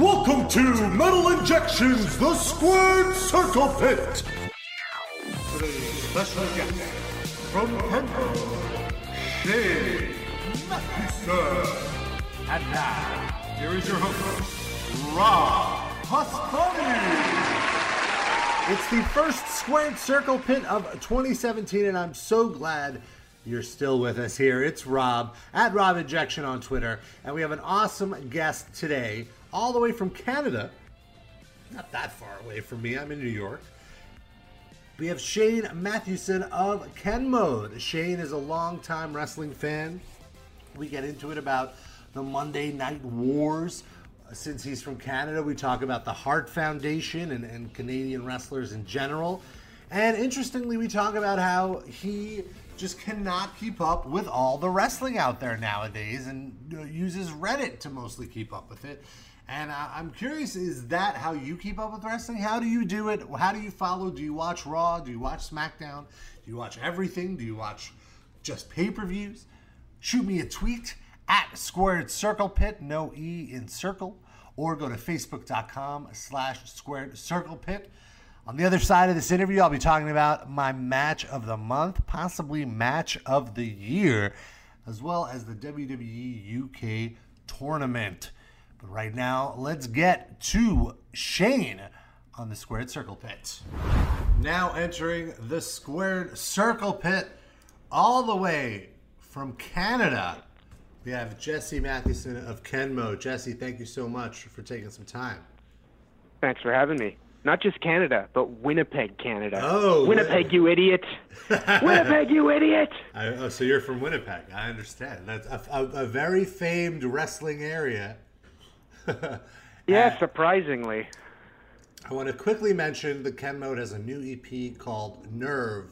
Welcome to Metal Injection's, the Squared Circle Pit. Today's special guest from Denver, Shane Matthewson. And now, here is your host, Rob Pasquale. It's the first Squared Circle Pit of 2017, and I'm so glad you're still with us here. It's Rob at Rob Injection on Twitter, and we have an awesome guest today, all the way from Canada. Not that far away from me. I'm in New York. We have Shane Matthewson of Ken Mode. Shane is a longtime wrestling fan. We get into it about the Monday Night Wars. Since he's from Canada, we talk about the Hart Foundation and, and Canadian wrestlers in general. And interestingly, we talk about how he just cannot keep up with all the wrestling out there nowadays and uh, uses Reddit to mostly keep up with it. And uh, I'm curious, is that how you keep up with wrestling? How do you do it? How do you follow? Do you watch Raw? Do you watch SmackDown? Do you watch everything? Do you watch just pay per views? Shoot me a tweet at Squared Circle Pit, no E in circle, or go to facebook.com slash Squared Circle Pit. On the other side of this interview, I'll be talking about my match of the month, possibly match of the year, as well as the WWE UK tournament. But right now, let's get to Shane on the Squared Circle Pit. Now entering the Squared Circle Pit, all the way from Canada, we have Jesse Matthewson of Ken Mode. Jesse, thank you so much for taking some time. Thanks for having me. Not just Canada, but Winnipeg, Canada. Oh, Winnipeg, you idiot! Winnipeg, you idiot! I, oh, so you're from Winnipeg. I understand. That's a, a, a very famed wrestling area. Yeah, surprisingly. I want to quickly mention the Ken Mode has a new EP called Nerve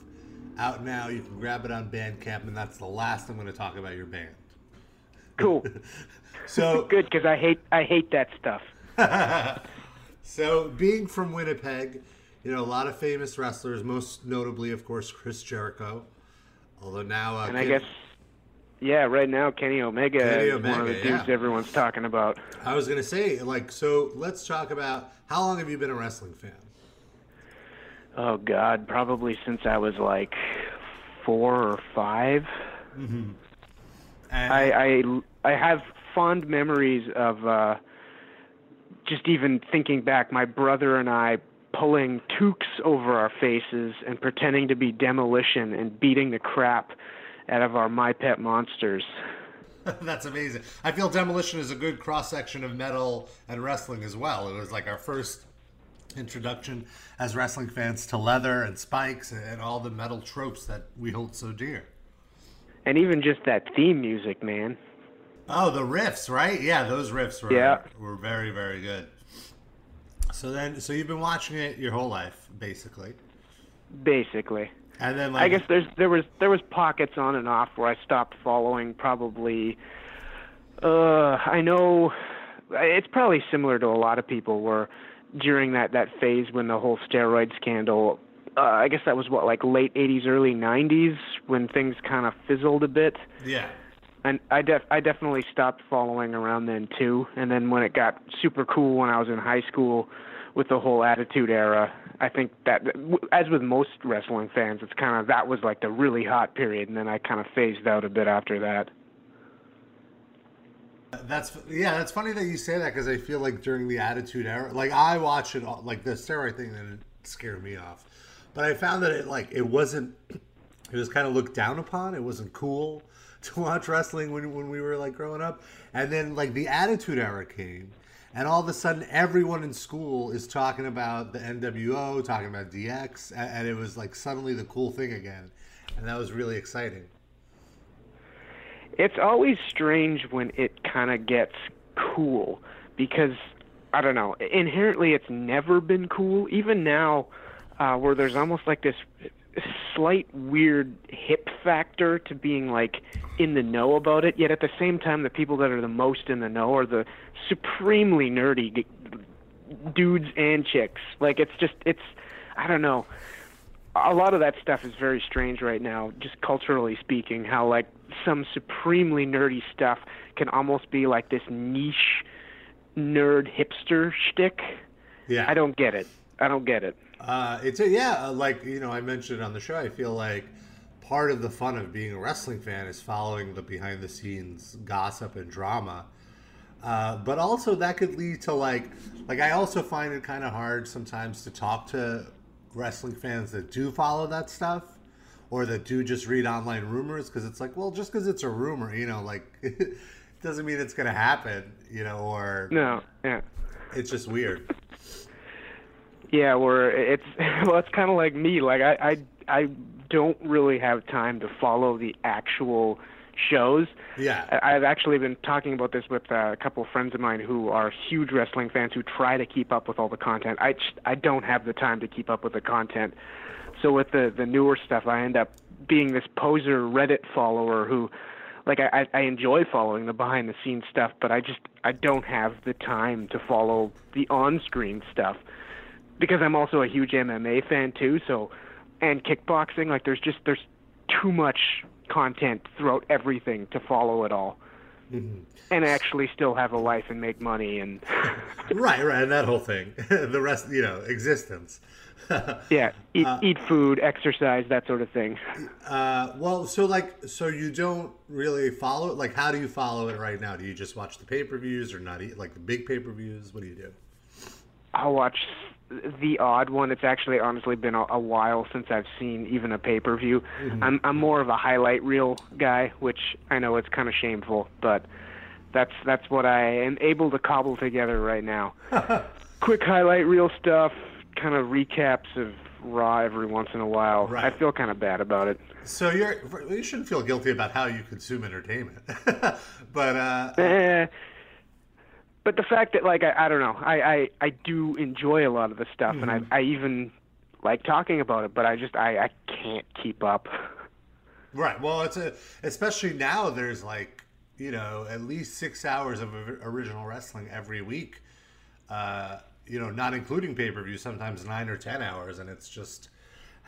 out now. You can grab it on Bandcamp, and that's the last I'm going to talk about your band. Cool. So, Good, because I hate I hate that stuff. so being from Winnipeg, you know a lot of famous wrestlers, most notably, of course, Chris Jericho. Although now, uh, And I Ken- guess, yeah, right now Kenny Omega Kenny is one of the dudes yeah. everyone's talking about. I was going to say, like, so let's talk about how long have you been a wrestling fan? Oh God, probably since I was like four or five. And I I, I have fond memories of uh, just even thinking back. My brother and I pulling toques over our faces and pretending to be demolition and beating the crap out of our my pet monsters. That's amazing. I feel Demolition is a good cross section of metal and wrestling as well. It was like our first introduction as wrestling fans to leather and spikes and all the metal tropes that we hold so dear. And even just that theme music, man. Oh, the riffs, right? Yeah, those riffs were Yeah. were very very good. So then, so you've been watching it your whole life, basically, Basically. And then like I guess there's there was there was pockets on and off where I stopped following probably uh I know it's probably similar to a lot of people where during that that phase when the whole steroid scandal uh, I guess that was what like late 80s early 90s when things kind of fizzled a bit yeah. and I def I definitely stopped following around then too. And then when it got super cool when I was in high school with the whole Attitude Era, I think that as with most wrestling fans, it's kind of that was like the really hot period, and then I kind of phased out a bit after that. That's yeah. That's funny that you say that because I feel like during the Attitude Era, like I watch it all, like the steroid thing, it scared me off. But I found that it like it wasn't. It was kind of looked down upon. It wasn't cool to watch wrestling when when we were like growing up. And then like the Attitude Era came, and all of a sudden everyone in school is talking about the NWO, talking about DX, and, and it was like suddenly the cool thing again, and that was really exciting. It's always strange when it kind of gets cool because I don't know. Inherently, it's never been cool. Even now, uh, where there's almost like this slight weird hip factor to being like in the know about it. Yet at the same time, the people that are the most in the know are the supremely nerdy g- dudes and chicks. Like it's just it's I don't know. A lot of that stuff is very strange right now, just culturally speaking. How like some supremely nerdy stuff can almost be like this niche nerd hipster shtick. Yeah. I don't get it. I don't get it. Uh, it's a, yeah, uh, like you know, I mentioned on the show. I feel like part of the fun of being a wrestling fan is following the behind the scenes gossip and drama. Uh, but also that could lead to like, like I also find it kind of hard sometimes to talk to wrestling fans that do follow that stuff or that do just read online rumors because it's like, well, just because it's a rumor, you know, like it doesn't mean it's gonna happen, you know, or No, yeah. it's just weird. Yeah, where it's well, it's kind of like me. Like I, I, I don't really have time to follow the actual shows. Yeah. I- I've actually been talking about this with uh, a couple of friends of mine who are huge wrestling fans who try to keep up with all the content. I just, I don't have the time to keep up with the content. So with the the newer stuff, I end up being this poser Reddit follower who like I, I enjoy following the behind the scenes stuff, but I just I don't have the time to follow the on screen stuff because I'm also a huge MMA fan too. So and kickboxing, like there's just there's too much content throughout everything to follow it all, and actually still have a life and make money and Right, right, and that whole thing. the rest, you know, existence. yeah, eat eat food, exercise, that sort of thing. Uh, well, so like, so you don't really follow it. Like, how do you follow it right now? Do you just watch the pay per views or not? eat Like the big pay per views? What do you do? I'll watch the odd one. It's actually honestly been a, a while since I've seen even a pay per view. I'm I'm more of a highlight reel guy, which I know it's kind of shameful, but that's that's what I am able to cobble together right now. Quick highlight reel stuff, kind of recaps of Raw every once in a while. Right. I feel kind of bad about it. So you're you shouldn't feel guilty about how you consume entertainment, but uh, Eh, but the fact that like I, I don't know I, I I do enjoy a lot of the stuff and I I even like talking about it but I just I I can't keep up. right. Well, it's a especially now. There's like you know at least six hours of original wrestling every week. Uh, you know, not including pay per view. Sometimes nine or ten hours, and it's just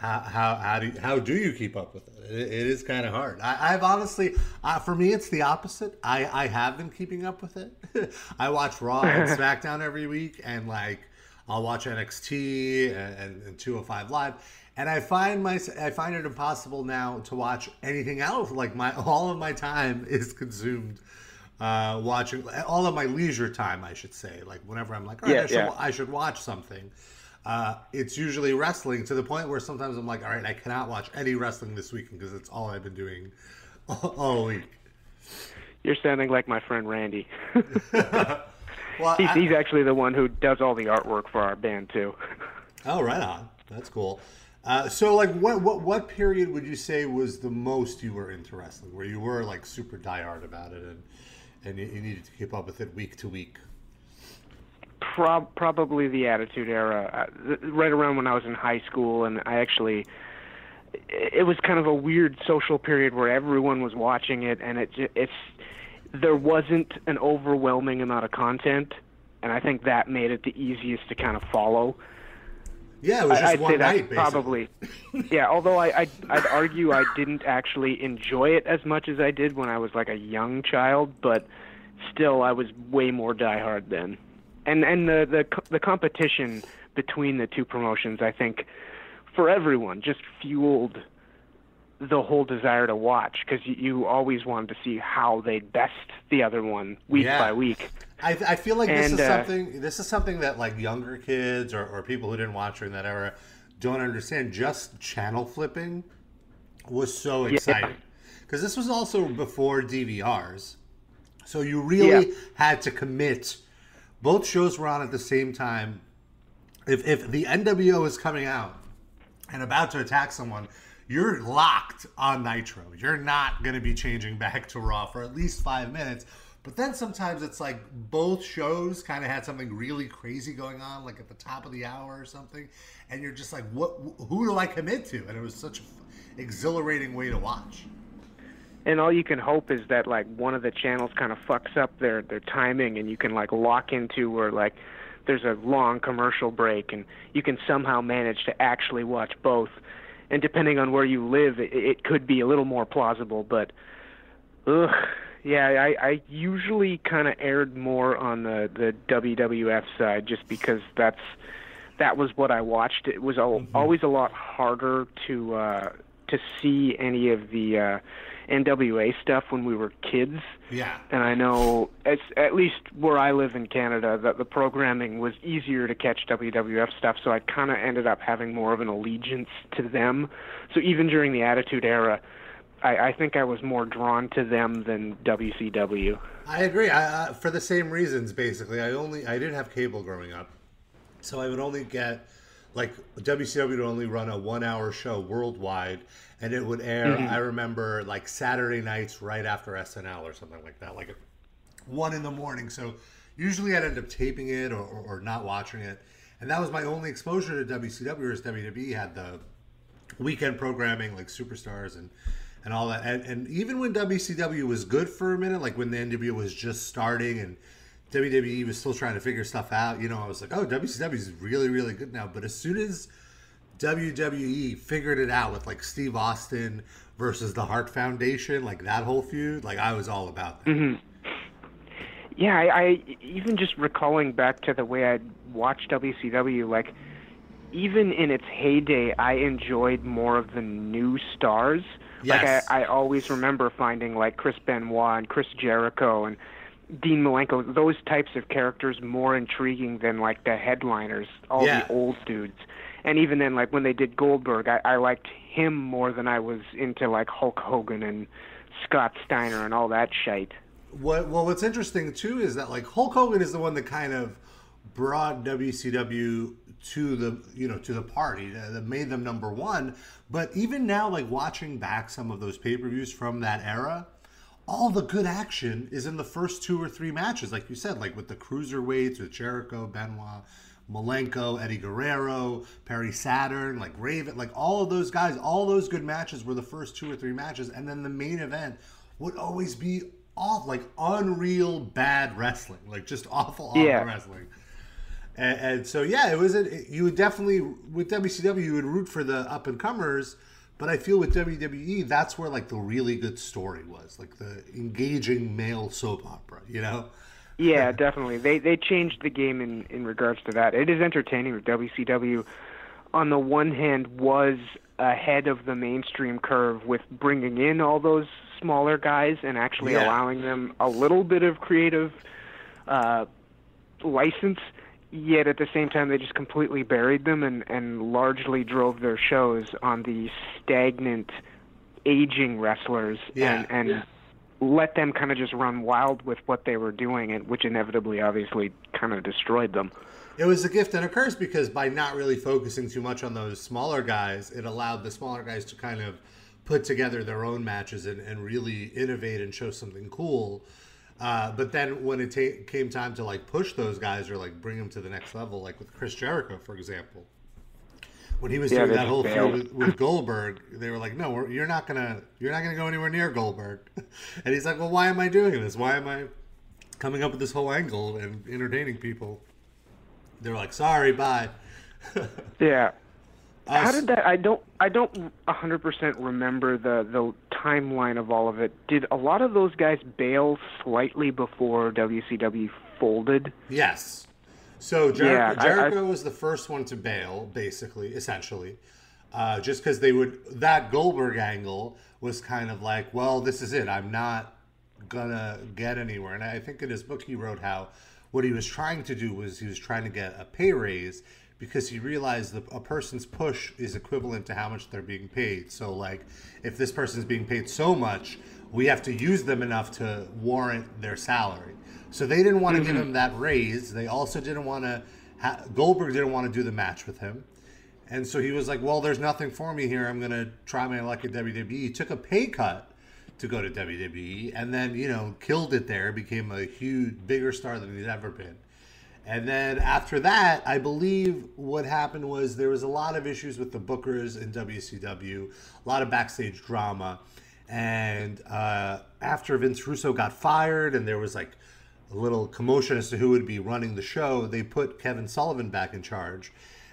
how how how do you, how do you keep up with it? It, it is kind of hard. I, I've honestly, uh, for me, it's the opposite. I I have been keeping up with it. I watch Raw and SmackDown every week, and like I'll watch NXT and, and, and 205 Live. And I find my I find it impossible now to watch anything else. Like my all of my time is consumed uh, watching all of my leisure time, I should say. Like whenever I'm like, all right, Yeah, I, should, yeah. I should watch something. Uh, it's usually wrestling to the point where sometimes I'm like, all right, I cannot watch any wrestling this weekend because it's all I've been doing all, week. You're sounding like my friend Randy. Well, he's I- he's actually the one who does all the artwork for our band too. Oh, right on. That's cool. Uh, so, like, what what what period would you say was the most you were into wrestling, where you were like super diehard about it, and and you, you needed to keep up with it week to week? Prob- probably the Attitude Era, uh, right around when I was in high school, and I actually, it was kind of a weird social period where everyone was watching it, and it it's there wasn't an overwhelming amount of content, and I think that made it the easiest to kind of follow. Yeah, it was just I'd one say night, basically. probably, yeah. Although I, I'd, I'd argue I didn't actually enjoy it as much as I did when I was like a young child, but still I was way more diehard then. And and the the the competition between the two promotions, I think, for everyone, just fueled the whole desire to watch because you, you always wanted to see how they'd best the other one week Yeah. by week. I, I feel like this is uh, something. This is something that like younger kids or, or people who didn't watch during that era don't understand. Just channel flipping was so exciting because this was also before DVRs, so you really Yeah. had to commit. Both shows were on at the same time. If if the NWO is coming out and about to attack someone, you're locked on Nitro. You're not going to be changing back to Raw for at least five minutes. But then sometimes it's like both shows kind of had something really crazy going on, like at the top of the hour or something, and you're just like, "What? Who do I commit to?" And it was such an exhilarating way to watch. And all you can hope is that like one of the channels kind of fucks up their their timing and you can like lock into where like there's a long commercial break and you can somehow manage to actually watch both and depending on where you live it, it could be a little more plausible but ugh Yeah, I, I usually kind of erred more on the the WWF side just because that's that was what I watched. It was al- Mm-hmm. always a lot harder to uh, to see any of the uh, NWA stuff when we were kids. Yeah. And I know, it's, at least where I live in Canada, that the programming was easier to catch WWF stuff, so I kind of ended up having more of an allegiance to them. So even during the Attitude Era, I, I think I was more drawn to them than WCW. I agree. I, uh, for the same reasons, basically. I only I didn't have cable growing up, so I would only get like WCW would only run a one-hour show worldwide, and it would air. Mm-hmm. I remember like Saturday nights right after SNL or something like that, like at one in the morning. So usually I'd end up taping it or, or, or not watching it, and that was my only exposure to WCW. Whereas WWE had the weekend programming like superstars and and all that and, and even when wcw was good for a minute like when the nwo was just starting and wwe was still trying to figure stuff out you know i was like oh wcw is really really good now but as soon as wwe figured it out with like steve austin versus the hart foundation like that whole feud like i was all about that mm-hmm. Yeah, I, I even just recalling back to the way I watched WCW, like even in its heyday, I enjoyed more of the new stars. Yes. Like I, I always remember finding like Chris Benoit and Chris Jericho and Dean Malenko, those types of characters more intriguing than like the headliners, all Yeah. the old dudes. And even then, like when they did Goldberg, I, I liked him more than I was into like Hulk Hogan and Scott Steiner and all that shite. What well, what's interesting too is that like Hulk Hogan is the one that kind of brought WCW to the you know to the party that that made them number one. But even now, like watching back some of those pay per views from that era, all the good action is in the first two or three matches, like you said, like with the cruiserweights with Jericho, Benoit. Malenko, Eddie Guerrero, Perry Saturn, like Raven, like all of those guys, all those good matches were the first two or three matches, and then the main event would always be off, like unreal bad wrestling, like just awful, awful Yeah. wrestling. And, and so yeah, it was a, you would definitely with WCW you would root for the up and comers, but I feel with WWE that's where like the really good story was, like the engaging male soap opera, you know. Yeah, definitely. They they changed the game in in regards to that. It is entertaining. WCW, on the one hand, was ahead of the mainstream curve with bringing in all those smaller guys and actually Yeah. allowing them a little bit of creative uh, license. Yet at the same time, they just completely buried them and and largely drove their shows on the stagnant, aging wrestlers Yeah. and and let them kind of just run wild with what they were doing, and which inevitably, obviously, kind of destroyed them. It was a gift and a curse because by not really focusing too much on those smaller guys, it allowed the smaller guys to kind of put together their own matches and, and really innovate and show something cool. Uh, but then when it ta- came time to like push those guys or like bring them to the next level, like with Chris Jericho, for example, when he was Yeah, doing that whole feud with, with Goldberg, they were like, "No, we're, you're not gonna, you're not gonna go anywhere near Goldberg." And he's like, "Well, why am I doing this? Why am I coming up with this whole angle and entertaining people?" They're like, "Sorry, bye." Yeah. Uh, How did that? I don't. I don't 100% remember the the timeline of all of it. Did a lot of those guys bail slightly before WCW folded? Yes. So Jericho, Yeah, I- I- was the first one to bail, basically, essentially, uh, just because they would that Goldberg angle was kind of like, well, this is it. I'm not gonna get anywhere. And I think in his book he wrote how what he was trying to do was he was trying to get a pay raise because he realized that a person's push is equivalent to how much they're being paid. So like if this person's being paid so much, we have to use them enough to warrant their salary. So they didn't want to give him that raise. They also didn't want to ha- Goldberg didn't want to do the match with him. And so he was like, "Well, there's nothing for me here. I'm going to try my luck at WWE." He took a pay cut to go to WWE and then, you know, killed it there, became a huge bigger star than he's ever been. And then after that, I believe what happened was there was a lot of issues with the bookers in WCW, a lot of backstage drama. And uh, after Vince Russo got fired and there was like a little commotion as to who would be running the show, they put Kevin Sullivan back in charge.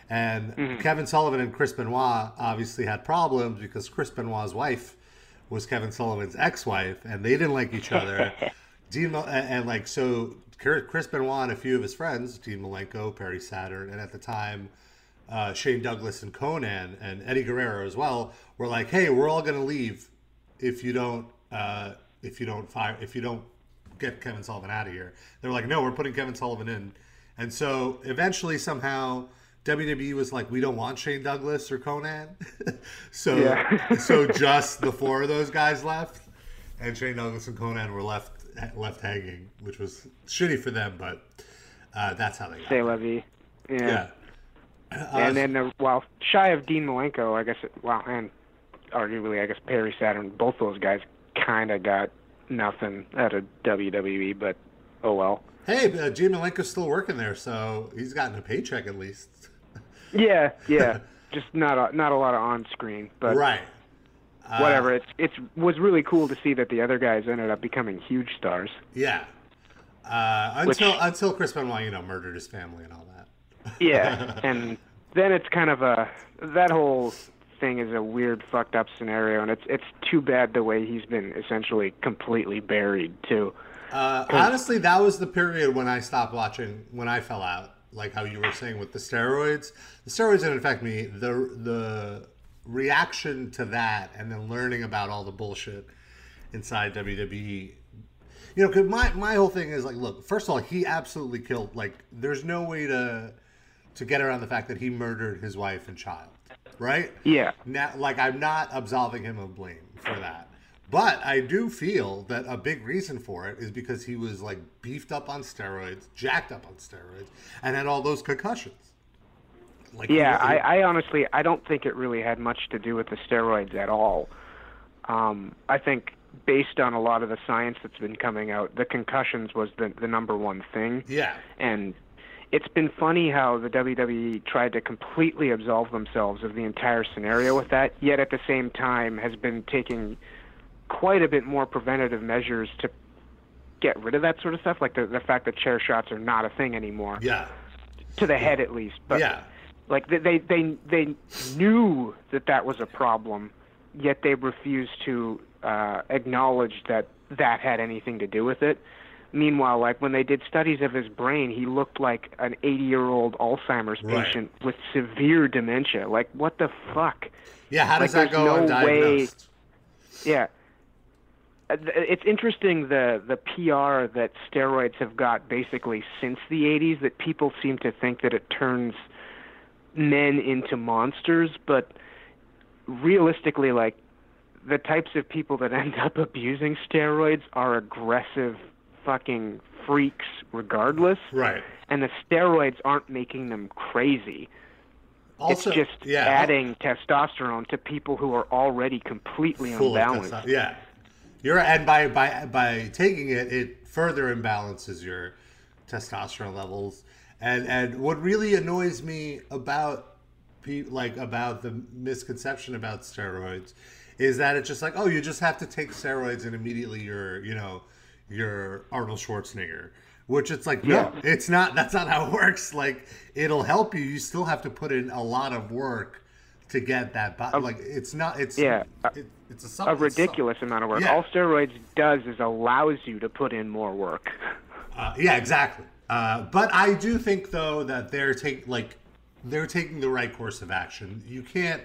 And Kevin Sullivan and Chris Benoit obviously had problems because Chris Benoit's wife was Kevin Sullivan's ex-wife, and they didn't like each other. Dean and, and like so, Chris Benoit and a few of his friends, Dean Malenko, Perry Saturn, and at the time. Uh, Shane Douglas and Konnan and Eddie Guerrero as well were like, "Hey, we're all going to leave if you don't uh, if you don't fire if you don't get Kevin Sullivan out of here." They're like, "No, we're putting Kevin Sullivan in," and so eventually somehow WWE was like, we don't want Shane Douglas or Konnan. so Yeah. so just the four of those guys left, and Shane Douglas and Konnan were left left hanging, which was shitty for them, but uh, that's how they got. It. Levy. Yeah. Yeah. and then, uh, well, shy of Dean Malenko, I guess, well, and arguably, I guess Perry Saturn, both those guys kind of got nothing out of WWE, but oh well. Hey, uh, Dean Malenko's still working there, so he's gotten a paycheck at least. Yeah, yeah. Just not a, not a lot of on screen, but right. Uh, whatever. It's it's was really cool to see that the other guys ended up becoming huge stars. Yeah. Uh, Which- until until Chris Benoit, you know, murdered his family and all that. Yeah, and then it's kind of a that whole thing is a weird fucked up scenario, and it's it's too bad the way he's been essentially completely buried too. Uh, honestly, that was the period when I stopped watching. When I fell out, like how you were saying with the steroids. The steroids didn't affect me. The the reaction to that, and then learning about all the bullshit inside WWE. You know, 'cause my my whole thing is like, look. First of all, he absolutely killed. Like, there's no way to to get around the fact that he murdered his wife and child. Right? Yeah, now like i'm not absolving him of blame for that but i do feel that a big reason for it is because he was like beefed up on steroids jacked up on steroids and had all those concussions like yeah. I, I honestly I don't think it really had much to do with the steroids at all. Um, I think based on a lot of the science that's been coming out, the concussions was the the number one thing. yeah and it's been funny how the WWE tried to completely absolve themselves of the entire scenario with that, yet at the same time has been taking quite a bit more preventative measures to get rid of that sort of stuff, like the the fact that chair shots are not a thing anymore, yeah to the head at least. But yeah like they they they, they knew that that was a problem, yet they refused to uh, acknowledge that that had anything to do with it. Meanwhile, like when they did studies of his brain, he looked like an 80-year-old Alzheimer's Right. patient with severe dementia. Like what the fuck? yeah how does Like, that go no way- Yeah. It's interesting the the PR that steroids have got basically since the 80s that people seem to think that it turns men into monsters, but realistically like the types of people that end up abusing steroids are aggressive fucking freaks regardless. right. And the steroids aren't making them crazy. Also it's just yeah. adding testosterone to people who are already completely full unbalanced. yeah. You're and by by by taking it it further imbalances your testosterone levels. And and what really annoys me about like about the misconception about steroids is that it's just like oh you just have to take steroids and immediately you're you know you're Arnold Schwarzenegger which it's like no Yeah. it's not that's not how it works like it'll help you you still have to put in a lot of work to get that body like it's not it's Yeah, it, it's a, A sup- it's ridiculous amount of work. Yeah. All steroids does is allows you to put in more work. Uh, yeah, exactly. Uh, but I do think though that they're taking like they're taking the right course of action. You can't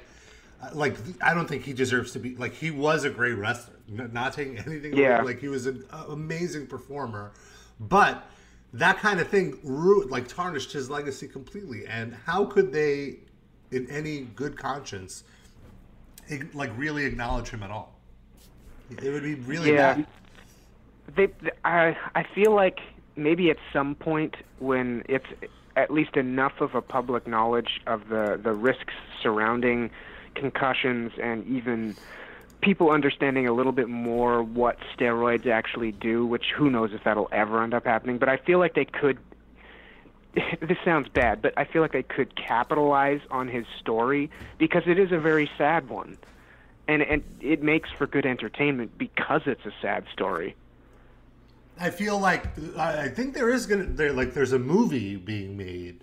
uh, like I don't think he deserves to be like he was a great wrestler. Not taking anything away, like he was an uh, amazing performer, but that kind of thing ru- like tarnished his legacy completely. And how could they, in any good conscience, like really acknowledge him at all? It would be really Yeah. bad. They, I, I feel like maybe at some point when it's at least enough of a public knowledge of the the risks surrounding concussions and even people understanding a little bit more what steroids actually do, which who knows if that'll ever end up happening. But I feel like they could. This sounds bad, but I feel like they could capitalize on his story because it is a very sad one, and and it makes for good entertainment because it's a sad story. I feel like I think there is gonna there like there's a movie being made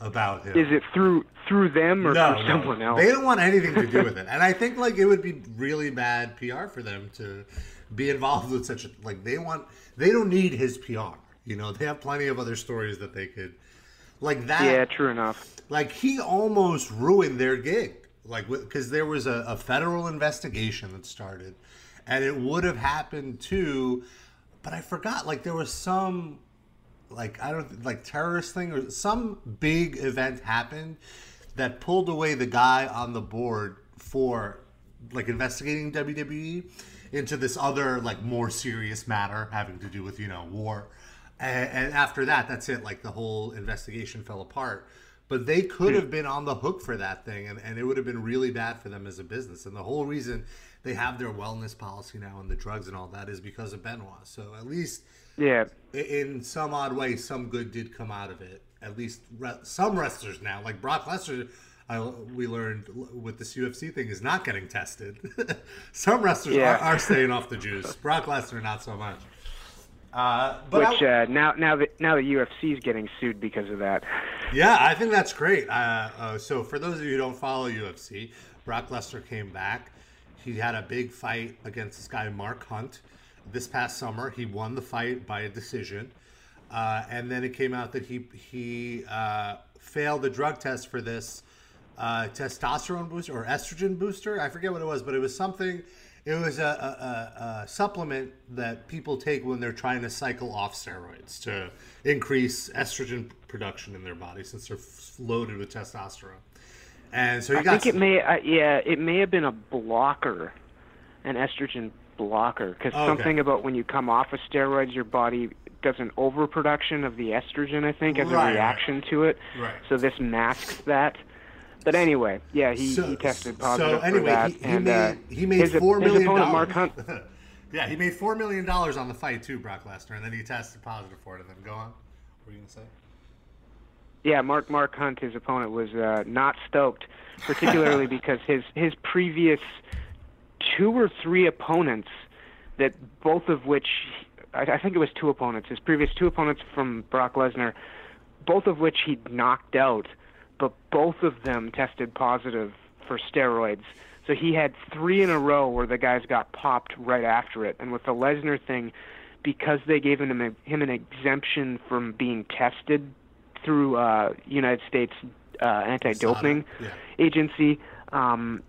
about him. Is it through through them or no, through no. someone else? They don't want anything to do with it, and I think like it would be really bad PR for them to be involved with such a like they want they don't need his PR. You know, they have plenty of other stories that they could like that. yeah, true enough. like he almost ruined their gig like because there was a, a federal investigation that started and it would have happened too but i forgot like there was some like i don't like terrorist thing or some big event happened that pulled away the guy on the board for like investigating wwe into this other like more serious matter having to do with you know war. And, and after that that's it. Like the whole investigation fell apart but they could hmm. have been on the hook for that thing and, and it would have been really bad for them as a business and the whole reason they have their wellness policy now and the drugs and all that is because of benoit so at least Yeah, in some odd way some good did come out of it at least re- some wrestlers now like brock lesnar I, we learned with this UFC thing is not getting tested. some wrestlers Yeah. are, are staying off the juice. Brock Lesnar, not so much. Uh, but which I- uh, now now that now the UFC is getting sued because of that. Yeah, I think that's great. Uh, uh, so, for those of you who don't follow UFC, Brock Lesnar came back. He had a big fight against this guy, Mark Hunt, this past summer. He won the fight by a decision. Uh, and then it came out that he he uh, failed the drug test for this uh, testosterone booster or estrogen booster. I forget what it was, but it was something. It was a, a, a, supplement that people take when they're trying to cycle off steroids to increase estrogen production in their body since they're loaded with testosterone. And so he I got think it may uh, yeah it may have been a blocker, an estrogen blocker, because Okay. something about when you come off of steroids, your body does an overproduction of the estrogen. I think as right. a reaction to it. Right. So this masks that. But anyway, yeah, he, So- he tested so positive anyway, for that, he- he and made- uh, he made his, $4 his million opponent Mark Hunt. yeah, he made four million dollars on the fight too, Brock Lesnar, and then he tested positive for it. And then go on. What were you gonna say? Yeah, Mark Mark Hunt, his opponent, was uh, not stoked, particularly because his his previous two or three opponents, that both of which I, I think it was two opponents, his previous two opponents from Brock Lesnar, both of which he knocked out, but both of them tested positive for steroids. So he had three in a row where the guys got popped right after it. And with the Lesnar thing, because they gave him a, him an exemption from being tested through uh, United States uh, anti-doping Yeah. agency, um,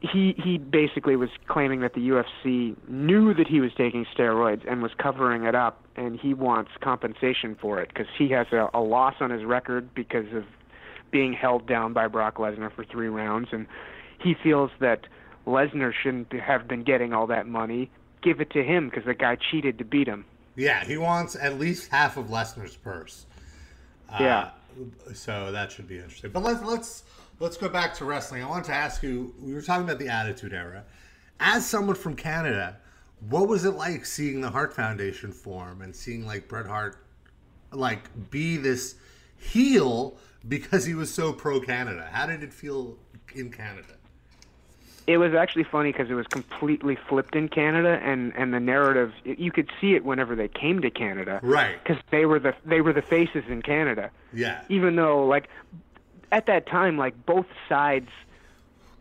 he he basically was claiming that the UFC knew that he was taking steroids and was covering it up, and he wants compensation for it because he has a, a loss on his record because of being held down by Brock Lesnar for three rounds, and he feels that Lesnar shouldn't have been getting all that money. Give it to him because the guy cheated to beat him. Yeah, he wants at least half of Lesnar's purse. Uh, Yeah. So that should be interesting. But let's let's let's go back to wrestling. I wanted to ask you. We were talking about the Attitude Era. As someone from Canada, what was it like seeing the Hart Foundation form and seeing like Bret Hart, like be this heel because he was so pro Canada? How did it feel in Canada? It was actually funny because it was completely flipped in Canada, and and the narrative you could see it whenever they came to Canada, Right. Because they were the they were the faces in Canada. Yeah. even though like at that time like both sides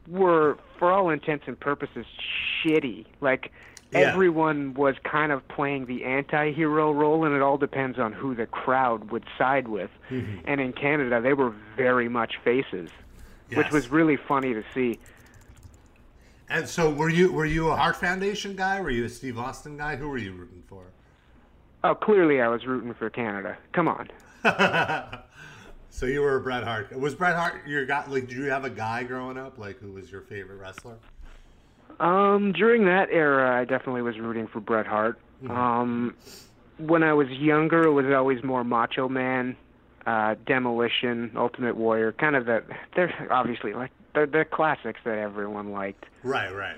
were for all intents and purposes shitty like Yeah. everyone was kind of playing the anti-hero role and it all depends on who the crowd would side with Mm-hmm. and in canada they were very much faces which was really funny to see And so, were you were you a Hart Foundation guy? Were you a Steve Austin guy? Who were you rooting for? oh clearly i was rooting for canada come on So you were a Bret Hart. Was Bret Hart your guy? Like, did you have a guy growing up? Like, who was your favorite wrestler? Um, during that era, I definitely was rooting for Bret Hart. Um, when I was younger, it was always more Macho Man, uh, Demolition, Ultimate Warrior, kind of the. They're obviously like they're the classics that everyone liked. Right, right.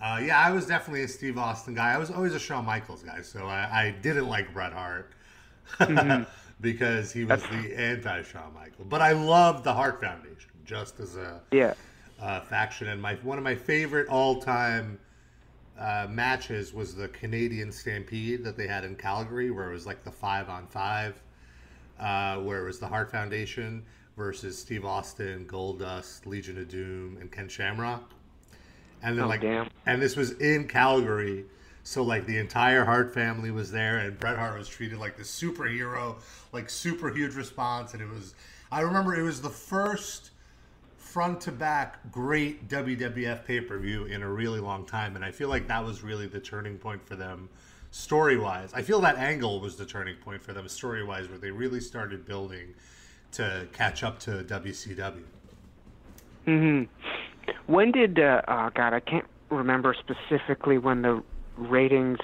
Uh, yeah, I was definitely a Steve Austin guy. I was always a Shawn Michaels guy, so I, I didn't like Bret Hart because he was the anti-Shawn Michael. But I loved the Hart Foundation just as a Yeah. Uh, faction, and my one of my favorite all-time uh, matches was the Canadian Stampede that they had in Calgary, where it was like the five-on-five, uh, where it was the Hart Foundation versus Steve Austin, Goldust, Legion of Doom, and Ken Shamrock. And then Oh, like, damn. and this was in Calgary, so like the entire Hart family was there, and Bret Hart was treated like the superhero, like super huge response, and it was. I remember it was the first front to back great WWF pay per view in a really long time, and I feel like that was really the turning point for them, story wise. I feel that angle was the turning point for them story wise, where they really started building to catch up to WCW. Hmm. When did uh, oh god, I can't remember specifically when the ratings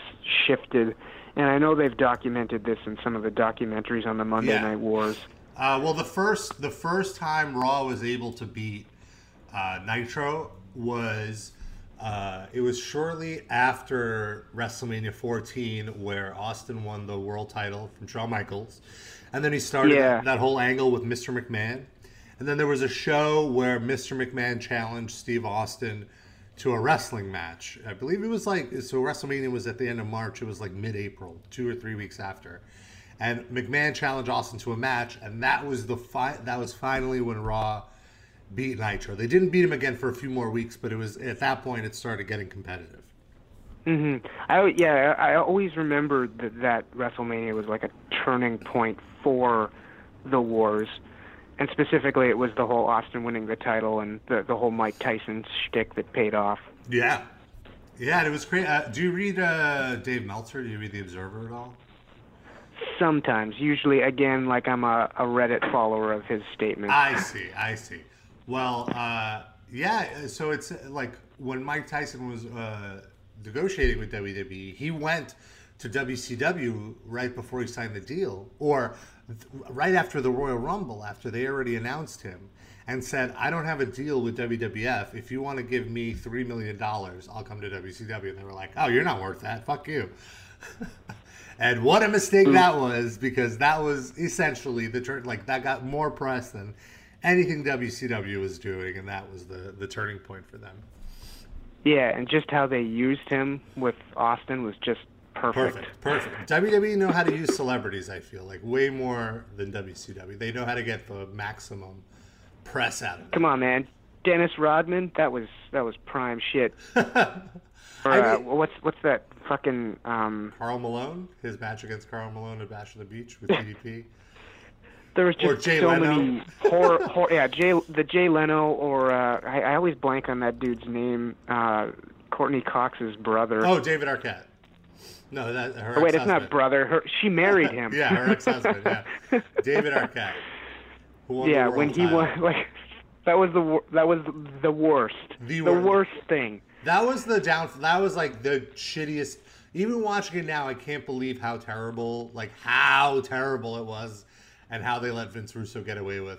shifted. And I know they've documented this in some of the documentaries on the Monday Yeah. Night Wars. Uh, well, the first the first time Raw was able to beat uh, Nitro was uh, it was shortly after WrestleMania 14, where Austin won the world title from Shawn Michaels, and then he started Yeah. that, that whole angle with Mr. McMahon, and then there was a show where Mr. McMahon challenged Steve Austin to a wrestling match. I believe it was like so WrestleMania was at the end of March. It was like mid-April, two or three weeks after. And McMahon challenged Austin to a match, and that was the fi- that was finally when Raw beat Nitro. They didn't beat him again for a few more weeks, but it was at that point it started getting competitive. hmm I yeah, I always remember that, that WrestleMania was like a turning point for the wars, and specifically it was the whole Austin winning the title and the the whole Mike Tyson shtick that paid off. Yeah, yeah, it was great. Uh, do you read uh, Dave Meltzer? Do you read The Observer at all? Sometimes, usually, again, like I'm a, a Reddit follower of his statements. I see, I see. Well, uh, yeah. So it's uh, like when Mike Tyson was uh, negotiating with WWE, he went to WCW right before he signed the deal, or th- right after the Royal Rumble, after they already announced him, and said, "I don't have a deal with WWF. If you want to give me three million dollars, I'll come to WCW." And they were like, "Oh, you're not worth that. Fuck you." And what a mistake that was because that was essentially the turn. Like that got more press than anything WCW was doing, and that was the the turning point for them. yeah, and just how they used him with Austin was just perfect. Perfect, perfect. WWE know how to use celebrities. I feel like way more than WCW. They know how to get the maximum press out of it. Come on, man. Dennis Rodman, that was that was prime shit. or I uh, what's what's that fucking um Karl Malone, his match against Karl Malone at Bash of the Beach with DDP. there was Or just Jay so Leno. many horror, horror yeah, Jay the Jay Leno or uh I, I always blank on that dude's name, uh Courteney Cox's brother. Oh, David Arquette. No, that her. Oh, wait, it's not brother. Her she married him. Yeah, her ex-husband. Yeah, David Arquette. who yeah, when he title. was like that was the that was the worst. The the wor- worst thing. That was the down. That was like the shittiest. Even watching it now, I can't believe how terrible, like how terrible it was, and how they let Vince Russo get away with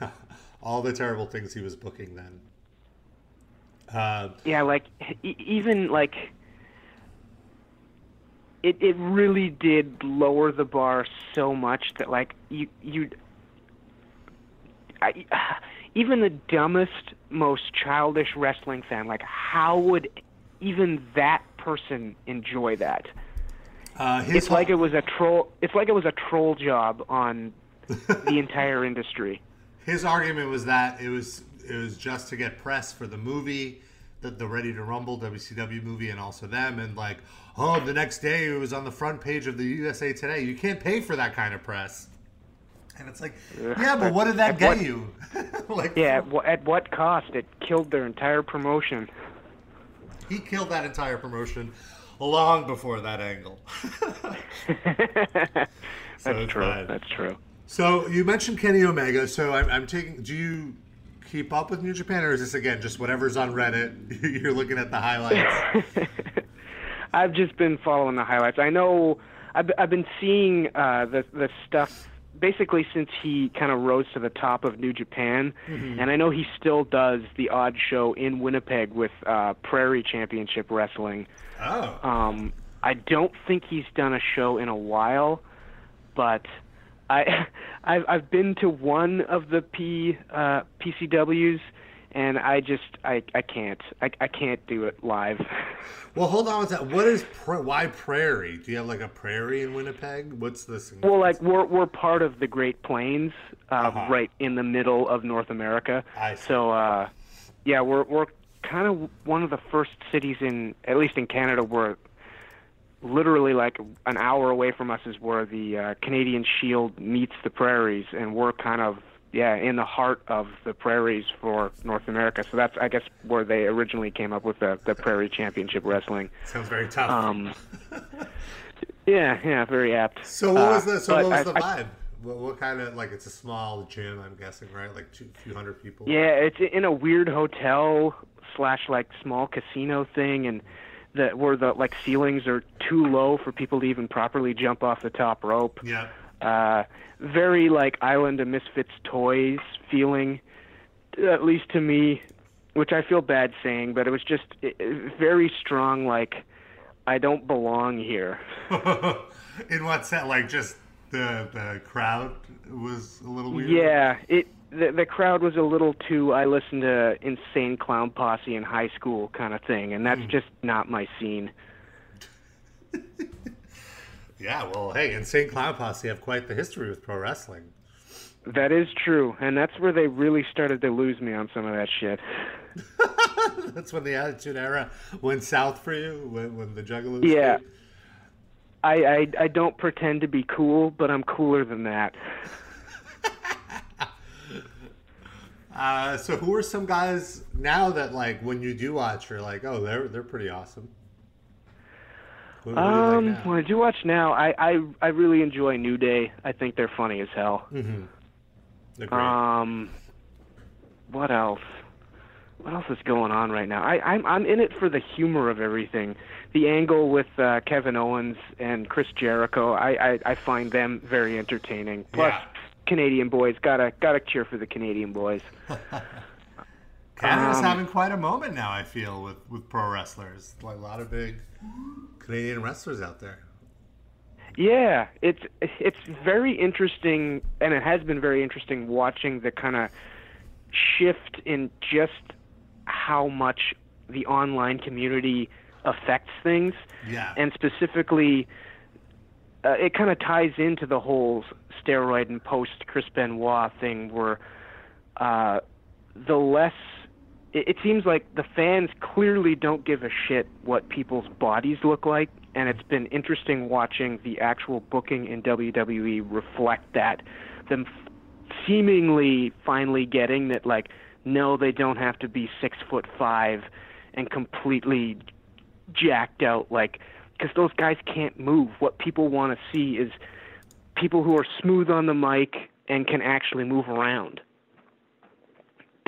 all the terrible things he was booking then. Uh, Yeah, like e- even like it it really did lower the bar so much that like you you I, even the dumbest most childish wrestling fan like how would even that person enjoy that uh, it's like it was a troll it's like it was a troll job on the entire industry his argument was that it was it was just to get press for the movie, the, the Ready to Rumble WCW movie, and also them, and like, oh, the next day it was on the front page of the USA Today. You can't pay for that kind of press. And it's like, yeah, but what did that At get what- you? like, yeah at, wh- at what cost it killed their entire promotion he killed that entire promotion long before that angle. That's it's true. fine. That's true. So you mentioned Kenny Omega. So I'm, I'm taking. Do you keep up with New Japan, or is this again just whatever's on Reddit? You're looking at the highlights. I've just been following the highlights. I know I've, I've been seeing uh, the the stuff basically since he kind of rose to the top of New Japan, and I know he still does the odd show in Winnipeg with uh, Prairie Championship Wrestling. oh, Um, I don't think he's done a show in a while, but I I've I've been to one of the P uh, PCWs, and I just I I can't I I can't do it live. Well, hold on a second. What is pra- why prairie? Do you have like a prairie in Winnipeg? What's this? Well, like we're we're part of the Great Plains, uh, Uh-huh. right in the middle of North America. I see. So, uh, yeah, we're we're kind of one of the first cities in, at least in Canada, where literally like an hour away from us is where the uh, Canadian Shield meets the prairies, and we're kind of yeah in the heart of the prairies for North America. So that's I guess where they originally came up with the the Prairie Championship Wrestling. sounds very tough. Um, yeah, yeah, very apt. so what was Uh, the so but what was I- the I- vibe? what, what kind of like it's a small gym? I'm guessing, right? Like two few hundred people. Yeah, it's in a weird hotel slash like small casino thing, and the where the like ceilings are too low for people to even properly jump off the top rope. Yeah. Uh, very like Island of Misfits toys feeling, at least to me, which I feel bad saying, but it was just i i- very strong. Like I don't belong here. in what sense? Like just the the crowd was a little weird. Yeah, it the the crowd was a little too. I listened to Insane Clown Posse in high school kind of thing, and that's just not my scene. Yeah. Well, hey, Insane Clown Posse have quite the history with pro wrestling. That is true, and that's where they really started to lose me on some of that shit. That's when the Attitude Era went south for you. When, when the Juggalos. Yeah. came? I, I I don't pretend to be cool, but I'm cooler than that. Uh, so who are some guys now that like when you do watch, you're like, oh, they're they're pretty awesome. Who- who do like Um, now? I do watch now, I, I I really enjoy New Day. I think they're funny as hell. Great. Um, what else? What else is going on right now? I, I'm I'm in it for the humor of everything. The angle with uh, Kevin Owens and Chris Jericho, I, I I find them very entertaining. Plus, Yeah. Canadian boys gotta gotta cheer for the Canadian boys. Canada's um, having quite a moment now. I feel with with pro wrestlers, like a lot of big Canadian wrestlers out there. Yeah, it's it's very interesting, and it has been very interesting watching the kind of shift in just how much the online community affects things, Yeah. and specifically, uh, it kind of ties into the whole steroid and post Chris Benoit thing, where uh, the less it, it seems like the fans clearly don't give a shit what people's bodies look like, and it's been interesting watching the actual booking in WWE reflect that. Them seemingly finally getting that, like, no, they don't have to be six foot five and completely jacked out, like, because those guys can't move. What people want to see is people who are smooth on the mic and can actually move around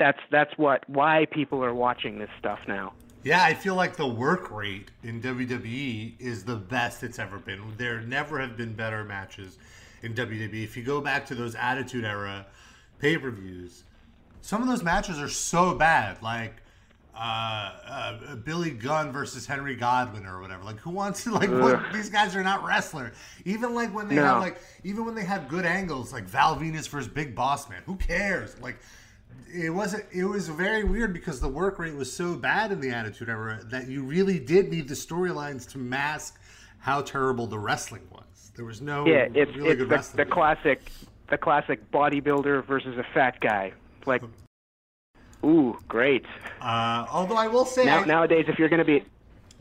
that's that's what why people are watching this stuff now. Yeah, I feel like the work rate in WWE is the best it's ever been. There never have been better matches in WWE. If you go back to those Attitude Era pay per views, some of those matches are so bad. Like uh, uh, Billy Gunn versus Henry Godwinn or whatever. Like, who wants to, like, what, these guys are not wrestler. Even, like, when they No. have, like, even when they have good angles, like Val Venis versus Big Boss Man, who cares? Like, it wasn't it was very weird because the work rate was so bad in the attitude era that you really did need the storylines to mask how terrible the wrestling was there was no Yeah, it's really it's good the, wrestling the classic the classic bodybuilder versus a fat guy. Like, ooh, great. uh, although i will say Now I- nowadays, if you're gonna be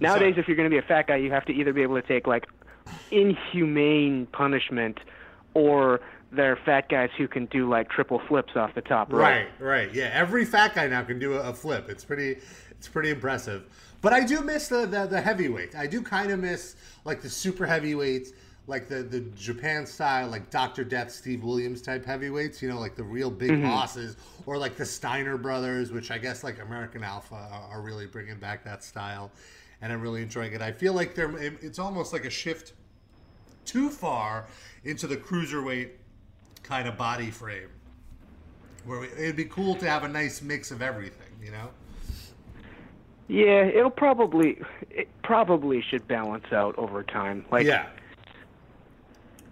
nowadays if you're gonna be a fat guy, you have to either be able to take like inhumane punishment, or they're fat guys who can do like triple flips off the top rope. right right. Yeah every fat guy now can do a, a flip. It's pretty it's pretty impressive. But i do miss the the, the heavyweight i do kind of miss like the super heavyweights like the the japan style like dr death steve williams type heavyweights you know like the real big mm-hmm. bosses or like the steiner brothers which i guess like american alpha are, are really bringing back that style and i'm really enjoying it. I feel like they're it's almost like a shift too far into the cruiserweight kind of body frame where we, it'd be cool to have a nice mix of everything, you know? Yeah, it'll probably it probably should balance out over time. Like yeah.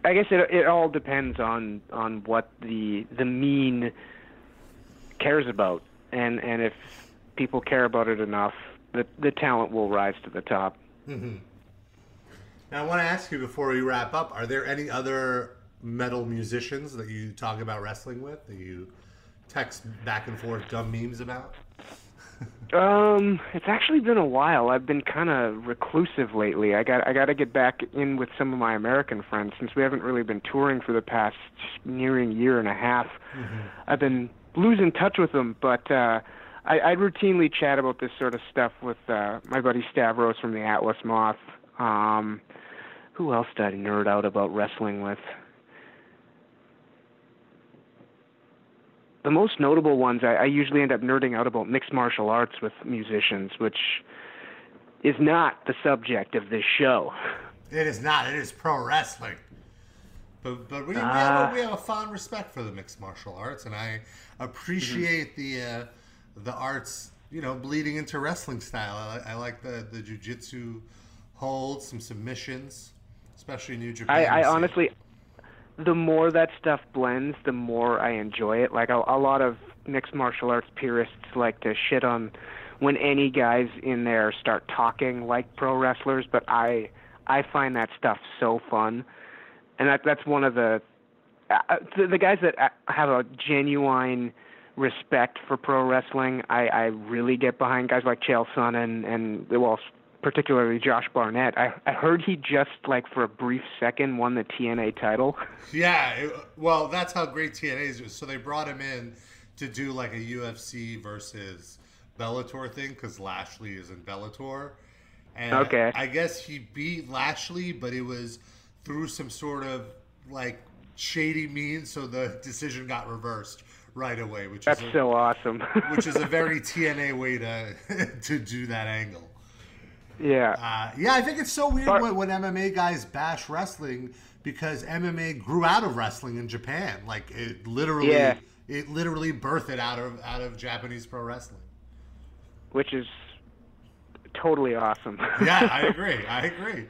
I guess it it all depends on on what the the mean cares about. and and if people care about it enough, the the talent will rise to the top. Mm-hmm. Now, I want to ask you before we wrap up: Are there any other metal musicians that you talk about wrestling with that you text back and forth dumb memes about? Um, it's actually been a while. I've been kind of reclusive lately. I got I got to get back in with some of my American friends since we haven't really been touring for the past nearing year and a half. I've been losing touch with them, but uh I, I routinely chat about this sort of stuff with uh my buddy Stavros from the Atlas Moth. Um, who else did I nerd out about wrestling with? The most notable ones I, I usually end up nerding out about mixed martial arts with musicians, which is not the subject of this show. It is not. It is pro wrestling. But but we, we, have, Ah. a, we have a fond respect for the mixed martial arts, and I appreciate the uh, the arts. You know, bleeding into wrestling style. I, I like the the jujitsu holds, some submissions, especially New Japan. I, I honestly, the more that stuff blends, the more I enjoy it. Like a, a lot of mixed martial arts purists like to shit on when any guys in there start talking like pro wrestlers, but I I find that stuff so fun, and that that's one of the uh, the, the guys that uh, have a genuine respect for pro wrestling. I I really get behind guys like Chael Sonnen and well particularly Josh Barnett. I I heard he just like for a brief second won the TNA title. Yeah, it, well, that's how great TNA is. So they brought him in to do like a UFC versus Bellator thing because Lashley is in Bellator. And Okay. I guess he beat Lashley, but it was through some sort of like shady means, so the decision got reversed right away, which That's is a, so awesome. which is a very TNA way to to do that angle. Yeah. Uh, yeah, I think it's so weird But- when, when MMA guys bash wrestling because MMA grew out of wrestling in Japan. Like it literally, Yeah. it literally birthed it out of out of Japanese pro wrestling. which is totally awesome. Yeah, I agree. I agree.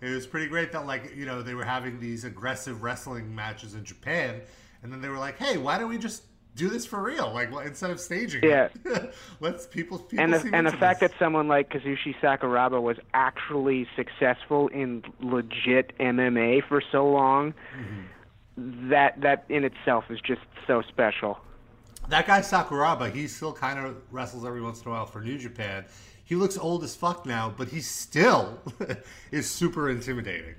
It was pretty great that like you know they were having these aggressive wrestling matches in Japan, and then they were like, "Hey, why don't we just do this for real? Like instead of staging Yeah. it, let's people people and the, and the fact this." that someone like Kazushi Sakuraba was actually successful in legit MMA for so long, Mm-hmm. that that in itself is just so special. That guy Sakuraba, he still kind of wrestles every once in a while for New Japan. He looks old as fuck now, but he still is super intimidating.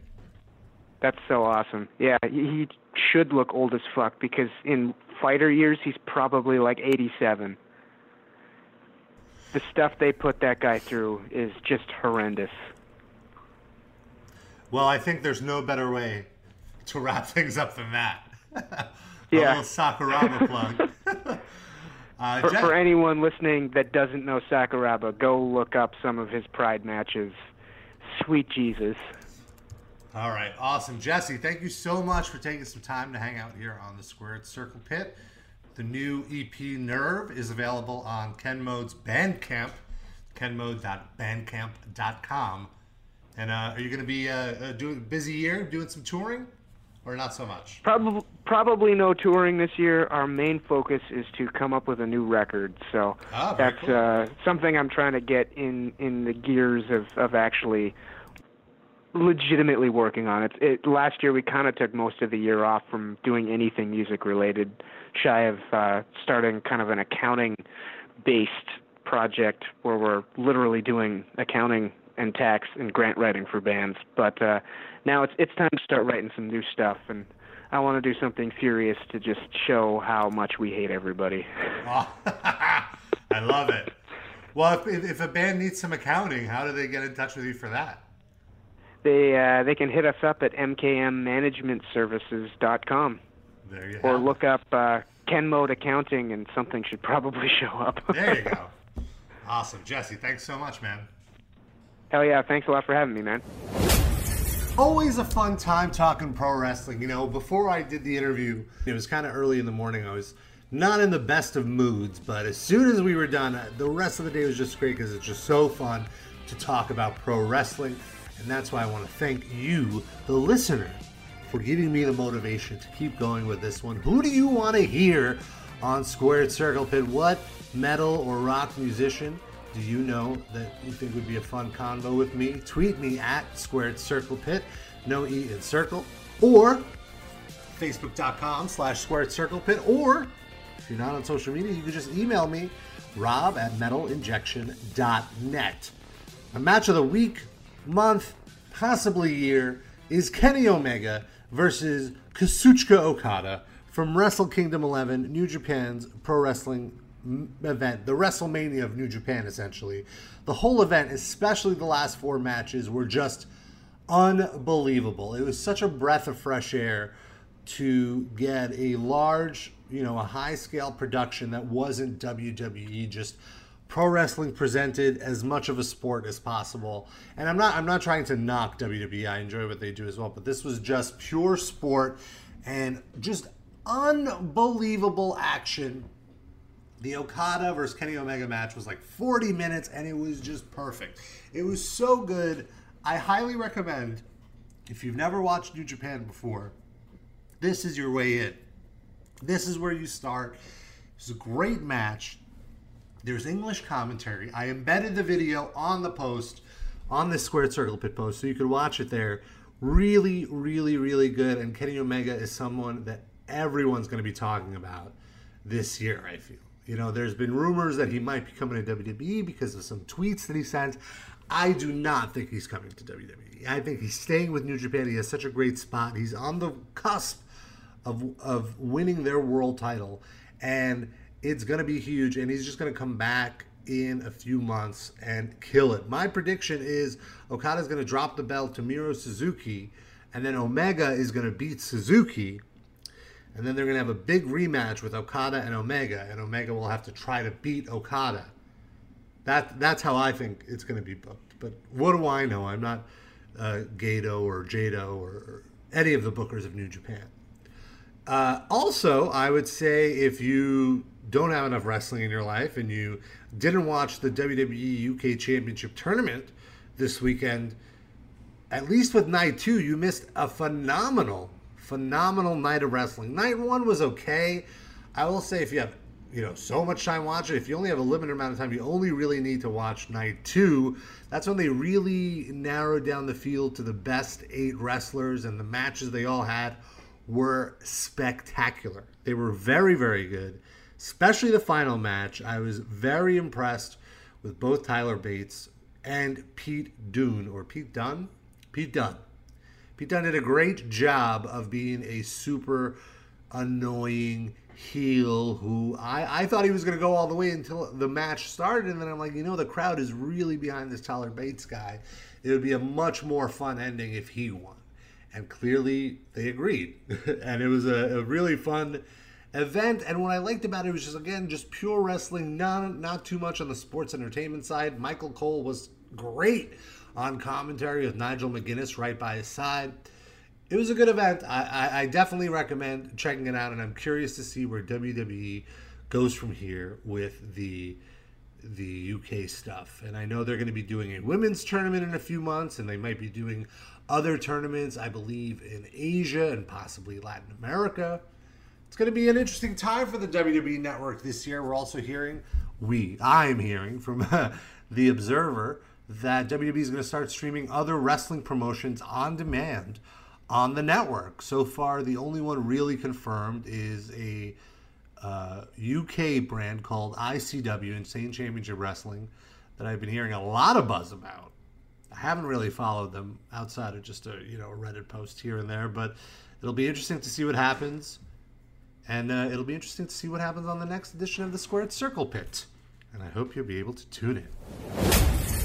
That's so awesome. Yeah, he, he should look old as fuck because in fighter years he's probably like 87. The stuff they put that guy through is just horrendous. Well, I think there's no better way to wrap things up than that. A Yeah. little Sakuraba plug. uh, For, Jeff- for anyone listening that doesn't know Sakuraba, go look up some of his Pride matches. Sweet Jesus. All right, awesome. Jesse, thank you so much for taking some time to hang out here on the Squared Circle Pit. The new EP Nerve is available on Ken Mode's Bandcamp, kenmode.bandcamp.com. And uh, are you going to be uh, uh, doing busy year, doing some touring, or not so much? Probably probably no touring this year. Our main focus is to come up with a new record. So Ah, that's cool. uh, something I'm trying to get in in the gears of of actually legitimately working on it. it last year we kind of took most of the year off from doing anything music related, shy of uh, starting kind of an accounting based project where we're literally doing accounting and tax and grant writing for bands. But uh, now it's it's time to start writing some new stuff, and I want to do something furious to just show how much we hate everybody. I love it. Well, if, if a band needs some accounting, how do they get in touch with you for that? They uh, they can hit us up at mkmmanagementservices.com There you or have it. look up uh, Ken Mode Accounting, and something should probably show up. There you go. Awesome. Jesse, thanks so much, man. Hell yeah! Thanks a lot for having me, man. Always a fun time talking pro wrestling. You know, before I did the interview, it was kind of early in the morning. I was not in the best of moods, but as soon as we were done, the rest of the day was just great because it's just so fun to talk about pro wrestling. And that's why I want to thank you, the listener, for giving me the motivation to keep going with this one. Who do you want to hear on Squared Circle Pit. What metal or rock musician do you know that you think would be a fun convo with me? Tweet me at Squared Circle Pit, no E in circle, or facebook.com slash Squared Circle Pit, or if you're not on social media, you can just email me, rob at metalinjection.net. A match of the week, month, possibly year is Kenny Omega versus Kazuchika Okada from Wrestle Kingdom 11, New Japan's pro wrestling event, the WrestleMania of New Japan, essentially. The whole event, especially the last four matches, were just unbelievable. It was such a breath of fresh air to get a large, you know, a high scale production that wasn't WWE, just pro wrestling presented as much of a sport as possible. And I'm not I'm not trying to knock WWE. I enjoy what they do as well, but this was just pure sport and just unbelievable action. The Okada versus Kenny Omega match was like 40 minutes and it was just perfect. It was so good. I highly recommend if you've never watched New Japan before, this is your way in. This is where you start. It's a great match. There's English commentary. I embedded the video on the post, on the Squared Circle Pit post, so you could watch it there. Really, really, really good. And Kenny Omega is someone that everyone's going to be talking about this year, I feel. You know, there's been rumors that he might be coming to WWE because of some tweets that he sent. I do not think he's coming to WWE. I think he's staying with New Japan. He has such a great spot. He's on the cusp of, of winning their world title. And it's going to be huge, and he's just going to come back in a few months and kill it. My prediction is Okada's going to drop the belt to Minoru Suzuki, and then Omega is going to beat Suzuki, and then they're going to have a big rematch with Okada and Omega, and Omega will have to try to beat Okada. That that's how I think it's going to be booked. But what do I know? I'm not uh, Gedo or Jado or, or any of the bookers of New Japan. Uh, also, I would say if you don't have enough wrestling in your life and you didn't watch the WWE UK Championship tournament this weekend, at least with night two, you missed a phenomenal, phenomenal night of wrestling. Night one was okay. I will say if you have you know so much time watching if you only have a limited amount of time you only really need to watch night two that's when they really narrowed down the field to the best eight wrestlers and the matches they all had were spectacular they were very very good especially the final match. I was very impressed with both Tyler Bates and Pete Dune or Pete Dunne. Pete Dunne. Pete Dunne did a great job of being a super annoying heel who I, I thought he was going to go all the way until the match started. And then I'm like, you know, the crowd is really behind this Tyler Bates guy. It would be a much more fun ending if he won. And clearly they agreed. and it was a, a really fun event. And what I liked about it was just again just pure wrestling, not not too much on the sports entertainment side. Michael Cole was great on commentary with Nigel McGuinness right by his side. It was a good event. I, I, I definitely recommend checking it out, and I'm curious to see where WWE goes from here with the the UK stuff. And I know they're going to be doing a women's tournament in a few months, and they might be doing other tournaments, I believe, in Asia and possibly Latin America. It's going to be an interesting time for the WWE Network this year. We're also hearing, we, I am hearing from The Observer that WWE is going to start streaming other wrestling promotions on demand on the network. So far, the only one really confirmed is a uh, UK brand called ICW, Insane Championship Wrestling, that I've been hearing a lot of buzz about. I haven't really followed them outside of just a you know a Reddit post here and there, but it'll be interesting to see what happens. And uh, it'll be interesting to see what happens on the next edition of the Squared Circle Pit. And I hope you'll be able to tune in.